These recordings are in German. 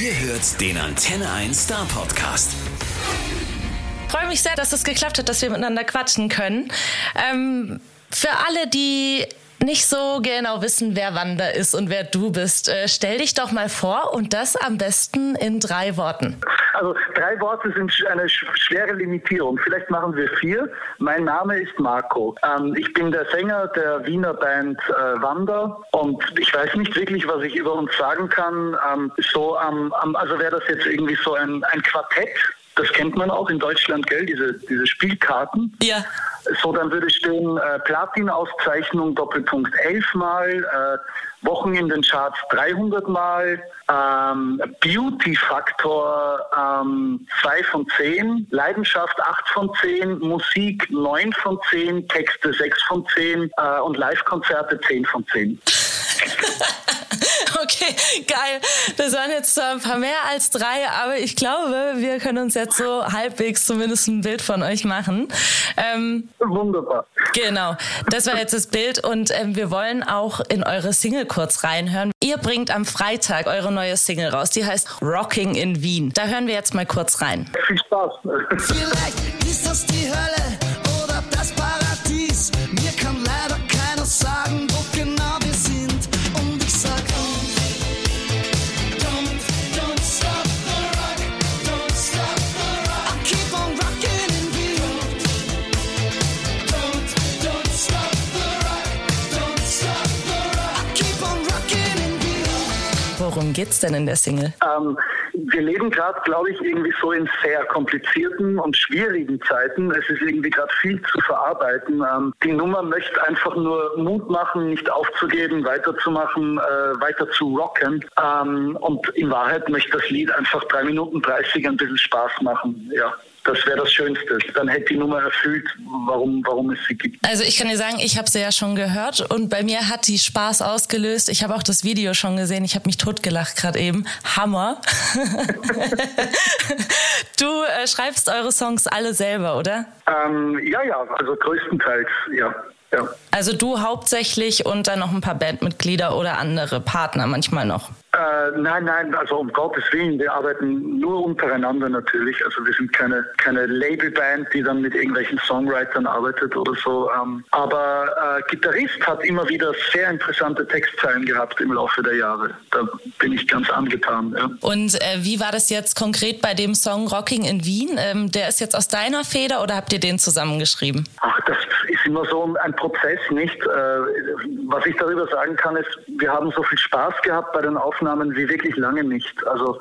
Ihr hört den Antenne 1 Star Podcast. Ich freue mich sehr, dass es geklappt hat, dass wir miteinander quatschen können. Ähm, für alle, die nicht so genau wissen, wer Wanda ist und wer du bist, äh, stell dich doch mal vor und das am besten in drei Worten. Also drei Worte sind eine schwere Limitierung. Vielleicht machen wir vier. Mein Name ist Marco. Ähm, ich bin der Sänger der Wiener Band äh, Wanda und ich weiß nicht wirklich, was ich über uns sagen kann. Ähm, so, ähm, also wäre das jetzt irgendwie so ein, ein Quartett das kennt man auch in Deutschland, gell? Diese, diese Spielkarten. Ja. So, dann würde stehen äh, Platin-Auszeichnung Doppelpunkt 11 Mal, äh, Wochen in den Charts 300 Mal, ähm, Beauty-Faktor ähm, 2 von 10, Leidenschaft 8 von 10, Musik 9 von 10, Texte 6 von 10 äh, und Live-Konzerte 10 von 10. Okay, geil. Das waren jetzt zwar ein paar mehr als drei, aber ich glaube, wir können uns jetzt so halbwegs zumindest ein Bild von euch machen. Ähm, Wunderbar. Genau, das war jetzt das Bild und ähm, wir wollen auch in eure Single kurz reinhören. Ihr bringt am Freitag eure neue Single raus, die heißt Rocking in Wien. Da hören wir jetzt mal kurz rein. Viel Spaß. Vielleicht ist das die Hölle Worum geht's denn in der Single? Ähm, wir leben gerade, glaube ich, irgendwie so in sehr komplizierten und schwierigen Zeiten. Es ist irgendwie gerade viel zu verarbeiten. Ähm, die Nummer möchte einfach nur Mut machen, nicht aufzugeben, weiterzumachen, äh, weiter zu rocken. Ähm, und in Wahrheit möchte das Lied einfach drei Minuten 30 ein bisschen Spaß machen. Ja. Das wäre das Schönste. Dann hätte die Nummer erfüllt, warum, warum es sie gibt. Also ich kann dir sagen, ich habe sie ja schon gehört und bei mir hat die Spaß ausgelöst. Ich habe auch das Video schon gesehen. Ich habe mich totgelacht gerade eben. Hammer. du äh, schreibst eure Songs alle selber, oder? Ähm, ja, ja, also größtenteils, ja. Ja. Also du hauptsächlich und dann noch ein paar Bandmitglieder oder andere Partner manchmal noch. Äh, nein, nein, also um Gottes Willen, wir arbeiten nur untereinander natürlich. Also wir sind keine, keine Labelband, die dann mit irgendwelchen Songwritern arbeitet oder so. Ähm, aber äh, Gitarrist hat immer wieder sehr interessante Textzeilen gehabt im Laufe der Jahre. Da bin ich ganz angetan. Ja. Und äh, wie war das jetzt konkret bei dem Song Rocking in Wien? Ähm, der ist jetzt aus deiner Feder oder habt ihr den zusammengeschrieben? Ach, das immer so ein Prozess, nicht? Äh, was ich darüber sagen kann, ist, wir haben so viel Spaß gehabt bei den Aufnahmen wie wirklich lange nicht. Also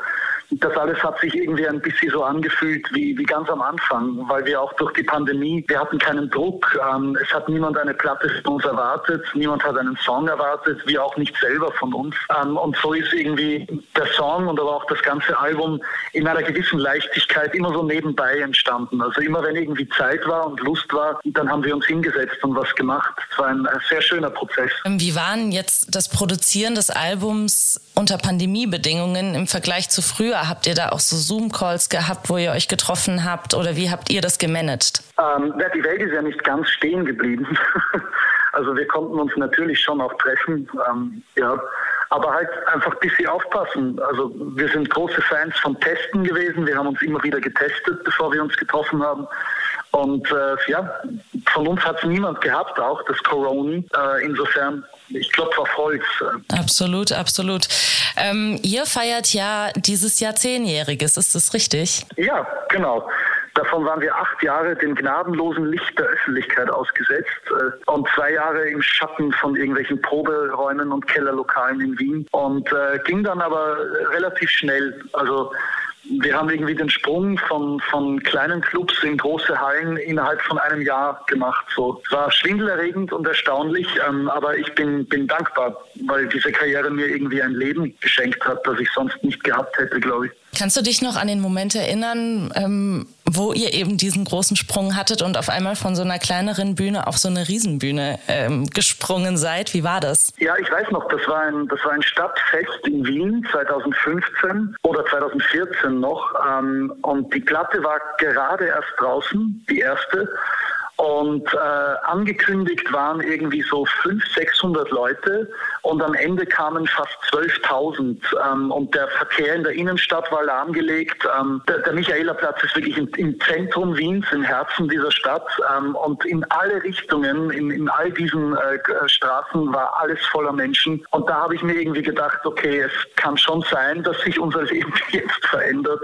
das alles hat sich irgendwie ein bisschen so angefühlt wie, wie ganz am Anfang, weil wir auch durch die Pandemie, wir hatten keinen Druck, ähm, es hat niemand eine Platte von uns erwartet, niemand hat einen Song erwartet, wir auch nicht selber von uns. Ähm, und so ist irgendwie der Song und aber auch das ganze Album in einer gewissen Leichtigkeit immer so nebenbei entstanden. Also immer wenn irgendwie Zeit war und Lust war, dann haben wir uns hingesetzt und was gemacht. Es war ein, sehr schöner Prozess. Wie waren jetzt das Produzieren des Albums unter Pandemiebedingungen im Vergleich zu früher? Habt ihr da auch so Zoom-Calls gehabt, wo ihr euch getroffen habt oder wie habt ihr das gemanagt? Ähm, die Welt ist ja nicht ganz stehen geblieben. also wir konnten uns natürlich schon auch treffen. Ähm, ja. Aber halt einfach ein bisschen aufpassen. Also wir sind große Fans vom Testen gewesen. Wir haben uns immer wieder getestet, bevor wir uns getroffen haben. Und äh, ja, von uns hat es niemand gehabt, auch das Corona. Äh, insofern, ich klopfe auf Holz. Absolut, absolut. Ähm, ihr feiert ja dieses Jahr Zehnjähriges, ist das richtig? Ja, genau. Davon waren wir acht Jahre dem gnadenlosen Licht der Öffentlichkeit ausgesetzt äh, und zwei Jahre im Schatten von irgendwelchen Proberäumen und Kellerlokalen in Wien und äh, ging dann aber relativ schnell. Also wir haben irgendwie den Sprung von, von kleinen Clubs in große Hallen innerhalb von einem Jahr gemacht. So es war schwindelerregend und erstaunlich, ähm, aber ich bin, bin dankbar, weil diese Karriere mir irgendwie ein Leben geschenkt hat, das ich sonst nicht gehabt hätte, glaube ich. Kannst du dich noch an den Moment erinnern, ähm, wo ihr eben diesen großen Sprung hattet und auf einmal von so einer kleineren Bühne auf so eine Riesenbühne ähm, gesprungen seid? Wie war das? Ja, ich weiß noch, das war ein, das war ein Stadtfest in Wien 2015 oder 2014 noch. Ähm, und die Platte war gerade erst draußen, die erste. Und äh, angekündigt waren irgendwie so 500, 600 Leute und am Ende kamen fast 12.000. Ähm, und der Verkehr in der Innenstadt war lahmgelegt. Ähm, der, der Michaelerplatz ist wirklich im, im, Zentrum Wiens, im Herzen dieser Stadt. Ähm, und in alle Richtungen, in, in all diesen äh, Straßen war alles voller Menschen. Und da habe ich mir irgendwie gedacht, okay, es kann schon sein, dass sich unser Leben jetzt verändert.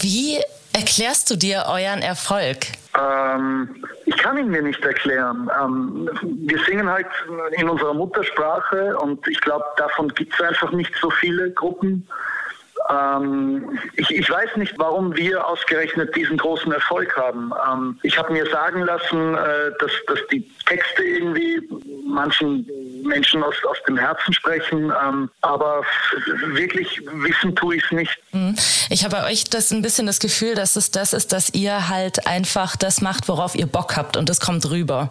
Wie erklärst du dir euren Erfolg? Ähm, kann ihn mir nicht erklären. Ähm, wir singen halt in unserer Muttersprache und ich glaube, davon gibt es einfach nicht so viele Gruppen. Ähm, ich, ich, weiß nicht, warum wir ausgerechnet diesen großen Erfolg haben. Ähm, ich habe mir sagen lassen, äh, dass, dass die Texte irgendwie manchen Menschen aus, aus dem Herzen sprechen, ähm, aber wirklich wissen tue ich es nicht. Mhm. Ich habe bei euch das ein bisschen das Gefühl, dass es das ist, dass ihr halt einfach das macht, worauf ihr Bock habt und das kommt rüber.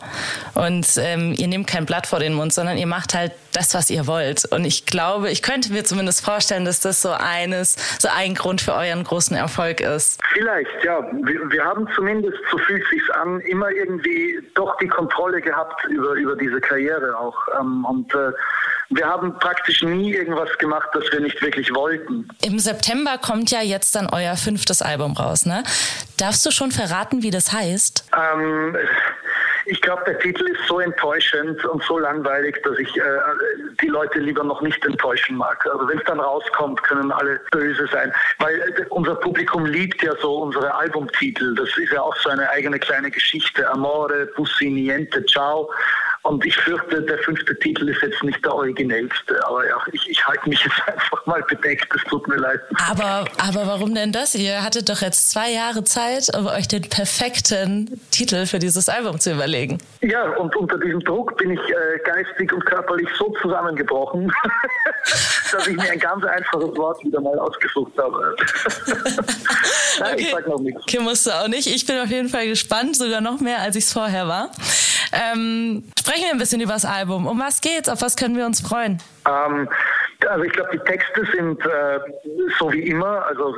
Und ähm, ihr nehmt kein Blatt vor den Mund, sondern ihr macht halt das, was ihr wollt. Und ich glaube, ich könnte mir zumindest vorstellen, dass das so eines, so ein Grund für euren großen Erfolg ist. Vielleicht, ja. Wir, wir haben zumindest, so fühlt sich's an, immer irgendwie doch die Kontrolle gehabt über, über diese Karriere auch. Ähm, und äh, wir haben praktisch nie irgendwas gemacht, das wir nicht wirklich wollten. Im September kommt ja jetzt dann euer fünftes Album raus, ne? Darfst du schon verraten, wie das heißt? Ähm, ich glaube, der Titel ist so enttäuschend und so langweilig, dass ich äh, die Leute lieber noch nicht enttäuschen mag. Also wenn es dann rauskommt, können alle böse sein. Weil äh, unser Publikum liebt ja so unsere Albumtitel. Das ist ja auch so eine eigene kleine Geschichte. Amore, Bussi, Niente, Ciao. Und ich fürchte, der fünfte Titel ist jetzt nicht der originellste. Aber ja, ich, ich halte mich jetzt einfach mal bedeckt. Es tut mir leid. Aber, aber warum denn das? Ihr hattet doch jetzt zwei Jahre Zeit, um euch den perfekten Titel für dieses Album zu überlegen. Ja, und unter diesem Druck bin ich äh, geistig und körperlich so zusammengebrochen, dass ich mir ein ganz einfaches Wort wieder mal ausgesucht habe. Nein, okay. ich sag noch nichts. Okay, musst du auch nicht. Ich bin auf jeden Fall gespannt, sogar noch mehr, als ich es vorher war. Ähm, sprechen wir ein bisschen über das Album. Um was geht's? Auf was können wir uns freuen? Ähm, also ich glaube, die Texte sind äh, so wie immer, also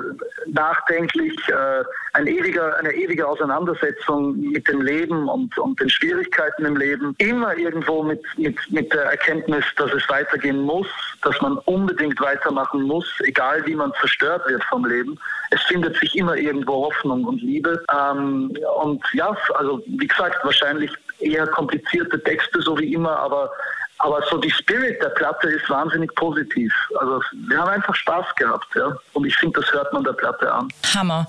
nachdenklich, äh, ein ewiger, eine ewige Auseinandersetzung mit dem Leben und, und den Schwierigkeiten im Leben. Immer irgendwo mit, mit, mit der Erkenntnis, dass es weitergehen muss, dass man unbedingt weitermachen muss, egal wie man zerstört wird vom Leben. Es findet sich immer irgendwo Hoffnung und Liebe. Ähm, und ja, also wie gesagt, wahrscheinlich eher komplizierte Texte, so wie immer, aber aber so die Spirit der Platte ist wahnsinnig positiv. Also wir haben einfach Spaß gehabt, ja. Und ich finde, das hört man der Platte an. Hammer.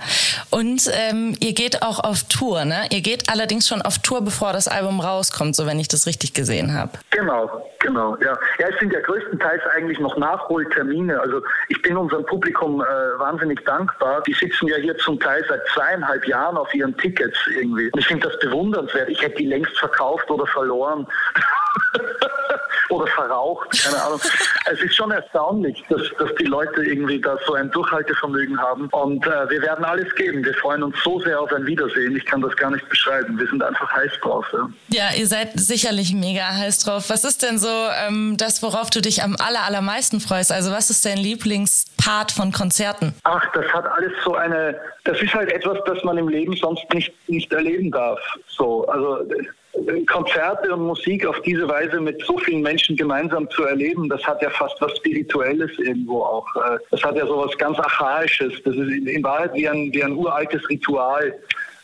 Und ähm, ihr geht auch auf Tour, ne? Ihr geht allerdings schon auf Tour, bevor das Album rauskommt, so wenn ich das richtig gesehen habe. Genau, genau, ja. Ja, es sind ja größtenteils eigentlich noch Nachholtermine. Also ich bin unserem Publikum äh, wahnsinnig dankbar. Die sitzen ja hier zum Teil seit zweieinhalb Jahren auf ihren Tickets irgendwie. Und ich finde das bewundernswert. Ich hätte die längst verkauft oder verloren. oder verraucht, keine Ahnung. Es ist schon erstaunlich, dass, dass die Leute irgendwie da so ein Durchhaltevermögen haben. Und äh, wir werden alles geben. Wir freuen uns so sehr auf ein Wiedersehen. Ich kann das gar nicht beschreiben. Wir sind einfach heiß drauf. Ja, ja ihr seid sicherlich mega heiß drauf. Was ist denn so ähm, das, worauf du dich am aller, allermeisten freust? Also was ist dein Lieblingspart von Konzerten? Ach, das hat alles so eine, das ist halt etwas, das man im Leben sonst nicht, nicht erleben darf. So, also Konzerte und Musik auf diese Weise mit so vielen Menschen gemeinsam zu erleben, das hat ja fast was Spirituelles irgendwo auch. Das hat ja so was ganz Archaisches. Das ist in Wahrheit wie ein, wie ein uraltes Ritual.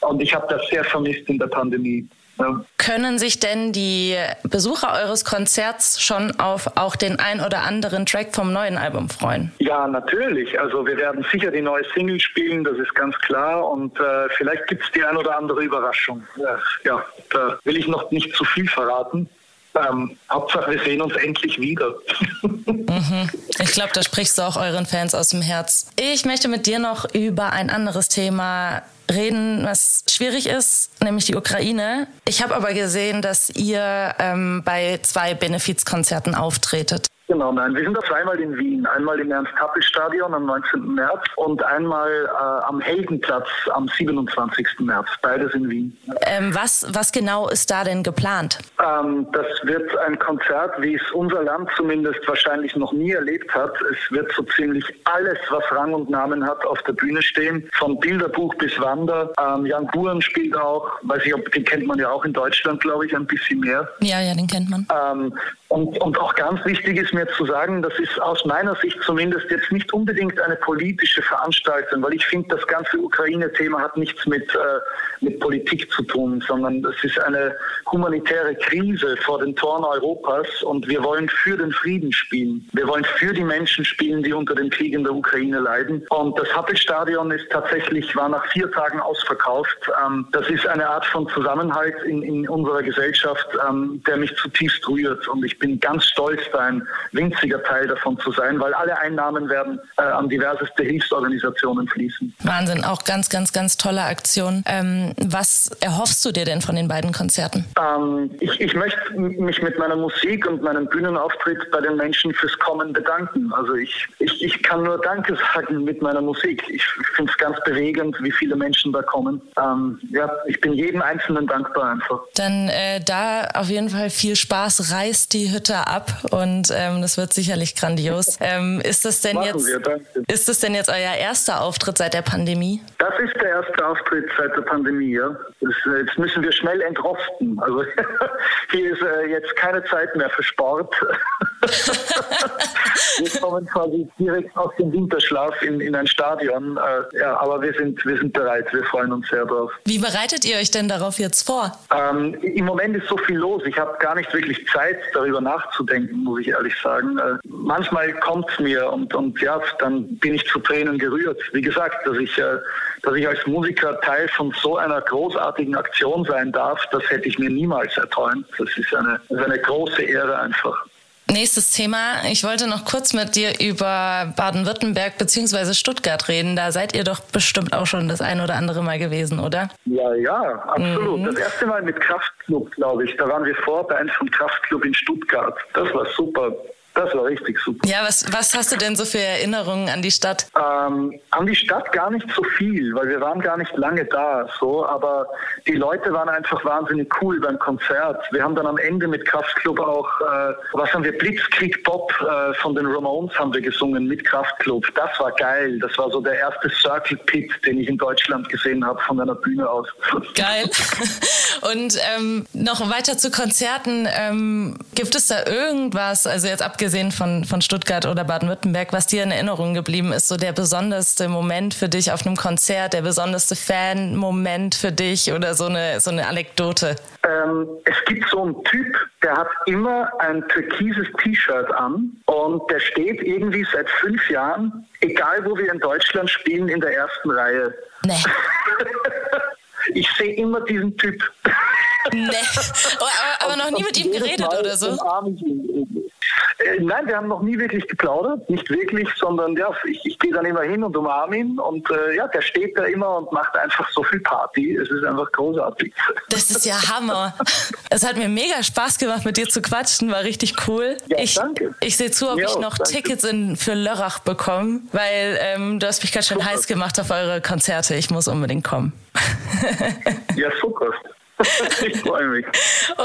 Und ich habe das sehr vermisst in der Pandemie. Ja. Können sich denn die Besucher eures Konzerts schon auf auch den ein oder anderen Track vom neuen Album freuen? Ja, natürlich. Also wir werden sicher die neue Single spielen, das ist ganz klar. Und äh, vielleicht gibt es die ein oder andere Überraschung. Ja, ja, da will ich noch nicht zu viel verraten. Ähm, Hauptsache, wir sehen uns endlich wieder. mhm. Ich glaube, da sprichst du auch euren Fans aus dem Herz. Ich möchte mit dir noch über ein anderes Thema reden, was schwierig ist, nämlich die Ukraine. Ich habe aber gesehen, dass ihr ähm, bei zwei Benefizkonzerten auftretet. Genau, nein, wir sind da zweimal in Wien. Einmal im Ernst-Happel-Stadion am 19. März und einmal äh, am Heldenplatz am 27. März. Beides in Wien. Ähm, was, was genau ist da denn geplant? Ähm, das wird ein Konzert, wie es unser Land zumindest wahrscheinlich noch nie erlebt hat. Es wird so ziemlich alles, was Rang und Namen hat, auf der Bühne stehen. Von Bilderbuch bis Wander. Ähm, Jan Buren spielt auch, weiß ich, ob, den kennt man ja auch in Deutschland, glaube ich, ein bisschen mehr. Ja, ja, den kennt man. Und, und auch ganz wichtig ist mir zu sagen, das ist aus meiner Sicht zumindest jetzt nicht unbedingt eine politische Veranstaltung, weil ich finde, das ganze Ukraine-Thema hat nichts mit, äh, mit Politik zu tun, sondern es ist eine humanitäre Krise vor den Toren Europas und wir wollen für den Frieden spielen. Wir wollen für die Menschen spielen, die unter dem Krieg in der Ukraine leiden. Und das Happelstadion ist tatsächlich, war nach vier Tagen ausverkauft. Ähm, das ist eine Art von Zusammenhalt in, in unserer Gesellschaft, ähm, der mich zutiefst rührt. Und ich bin ganz stolz, da ein winziger Teil davon zu sein, weil alle Einnahmen werden äh, an diverseste Hilfsorganisationen fließen. Wahnsinn, auch ganz, ganz, ganz tolle Aktion. Ähm, was erhoffst du dir denn von den beiden Konzerten? Ähm, ich, ich möchte mich mit meiner Musik und meinem Bühnenauftritt bei den Menschen fürs Kommen bedanken. Also ich, ich, ich kann nur Danke sagen mit meiner Musik. Ich finde es ganz bewegend, wie viele Menschen da kommen. Ähm, ja, ich bin jedem Einzelnen dankbar einfach. Dann äh, da auf jeden Fall viel Spaß, reißt die Hütte ab und ähm, das wird sicherlich grandios. Ähm, ist das denn Machen jetzt wir, ist das denn jetzt euer erster Auftritt seit der Pandemie? Das ist der erste Auftritt seit der Pandemie. Ja. Das, äh, jetzt müssen wir schnell entrosten. Also hier ist äh, jetzt keine Zeit mehr für Sport. wir kommen quasi direkt aus dem Winterschlaf in, in ein Stadion. Äh, ja, aber wir sind, wir sind bereit. Wir freuen uns sehr drauf. Wie bereitet ihr euch denn darauf jetzt vor? Ähm, Im Moment ist so viel los. Ich habe gar nicht wirklich Zeit, darüber nachzudenken, muss ich ehrlich sagen. Äh, manchmal kommt es mir und, und ja, dann bin ich zu Tränen gerührt. Wie gesagt, dass ich, äh, dass ich als Musiker Teil von so einer großartigen Aktion sein darf, das hätte ich mir niemals erträumt. Das ist eine, das ist eine große Ehre einfach. Nächstes Thema. Ich wollte noch kurz mit dir über Baden-Württemberg bzw. Stuttgart reden. Da seid ihr doch bestimmt auch schon das ein oder andere Mal gewesen, oder? Ja, ja, absolut. Das erste Mal mit Kraftclub, glaube ich. Da waren wir Vorband vom Kraftclub in Stuttgart. Das war super. Das war richtig super. Ja, was, was hast du denn so für Erinnerungen an die Stadt? Ähm, an die Stadt gar nicht so viel, weil wir waren gar nicht lange da, so, aber die Leute waren einfach wahnsinnig cool beim Konzert. Wir haben dann am Ende mit Kraftklub auch, äh, was haben wir, Blitzkrieg Pop äh, von den Ramones haben wir gesungen mit Kraftklub. Das war geil. Das war so der erste Circle Pit, den ich in Deutschland gesehen habe von einer Bühne aus. Geil. Und ähm, noch weiter zu Konzerten. Ähm, gibt es da irgendwas, also jetzt abgesehen von, von Stuttgart oder Baden-Württemberg, was dir in Erinnerung geblieben ist? So der besonderste Moment für dich auf einem Konzert, der besonderste Fan-Moment für dich oder so eine, so eine Anekdote? Ähm, es gibt so einen Typ, der hat immer ein türkises T-Shirt an und der steht irgendwie seit fünf Jahren, egal wo wir in Deutschland spielen, in der ersten Reihe. Nee. Ich sehe immer diesen Typ. Nee. Oh, Aber, aber noch nie mit ihm geredet Mal oder so? Nein, wir haben noch nie wirklich geplaudert, nicht wirklich, sondern ja, ich, ich gehe dann immer hin und umarme ihn und äh, ja, der steht da immer und macht einfach so viel Party. Es ist einfach großartig. Das ist ja Hammer. Es hat mir mega Spaß gemacht, mit dir zu quatschen, war richtig cool. Ja, ich danke. ich sehe zu, ob Mir ich noch danke. Tickets in, für Lörrach bekomme, weil ähm, du hast mich ganz schön Super. heiß gemacht auf eure Konzerte. Ich muss unbedingt kommen. Ja, super. Ich freue mich.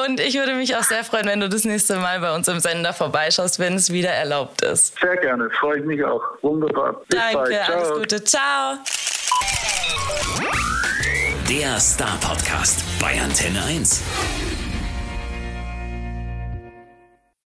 Und ich würde mich auch sehr freuen, wenn du das nächste Mal bei uns im Sender vorbeischaust, wenn es wieder erlaubt ist. Sehr gerne, freue ich mich auch. Wunderbar. Bis Danke, alles Gute. Ciao. Der Star Podcast bei Antenne 1.